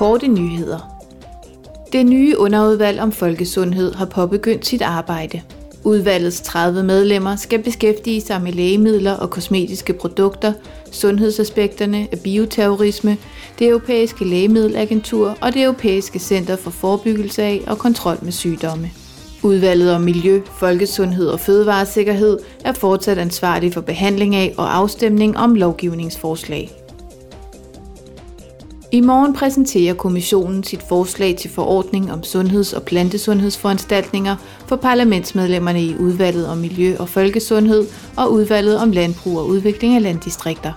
Korte nyheder. Det nye underudvalg om folkesundhed har påbegyndt sit arbejde. Udvalgets 30 medlemmer skal beskæftige sig med lægemidler og kosmetiske produkter, sundhedsaspekterne af bioterrorisme, det europæiske lægemiddelagentur og det europæiske center for forebyggelse af og kontrol med sygdomme. Udvalget om miljø, folkesundhed og fødevaresikkerhed er fortsat ansvarlig for behandling af og afstemning om lovgivningsforslag. I morgen præsenterer kommissionen sit forslag til forordning om sundheds- og plantesundhedsforanstaltninger for parlamentsmedlemmerne i udvalget om miljø og folkesundhed og udvalget om landbrug og udvikling af landdistrikter.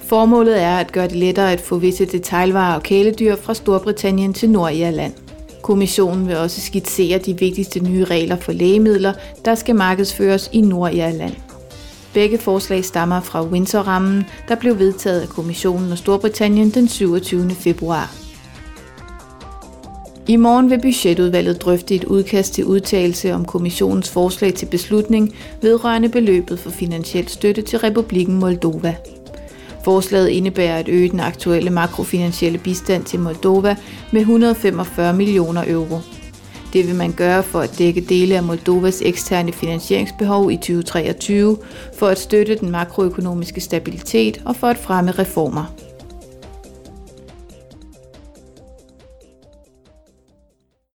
Formålet er at gøre det lettere at få visse detailvarer og kæledyr fra Storbritannien til Nordirland. Kommissionen vil også skitsere de vigtigste nye regler for lægemidler, der skal markedsføres i Nordirland. Begge forslag stammer fra Windsor-rammen, der blev vedtaget af Kommissionen og Storbritannien den 27. februar. I morgen vil budgetudvalget drøfte et udkast til udtalelse om kommissionens forslag til beslutning vedrørende beløbet for finansiel støtte til Republikken Moldova. Forslaget indebærer at øge den aktuelle makrofinansielle bistand til Moldova med 145 millioner euro. Det vil man gøre for at dække dele af Moldovas eksterne finansieringsbehov i 2023, for at støtte den makroøkonomiske stabilitet og for at fremme reformer.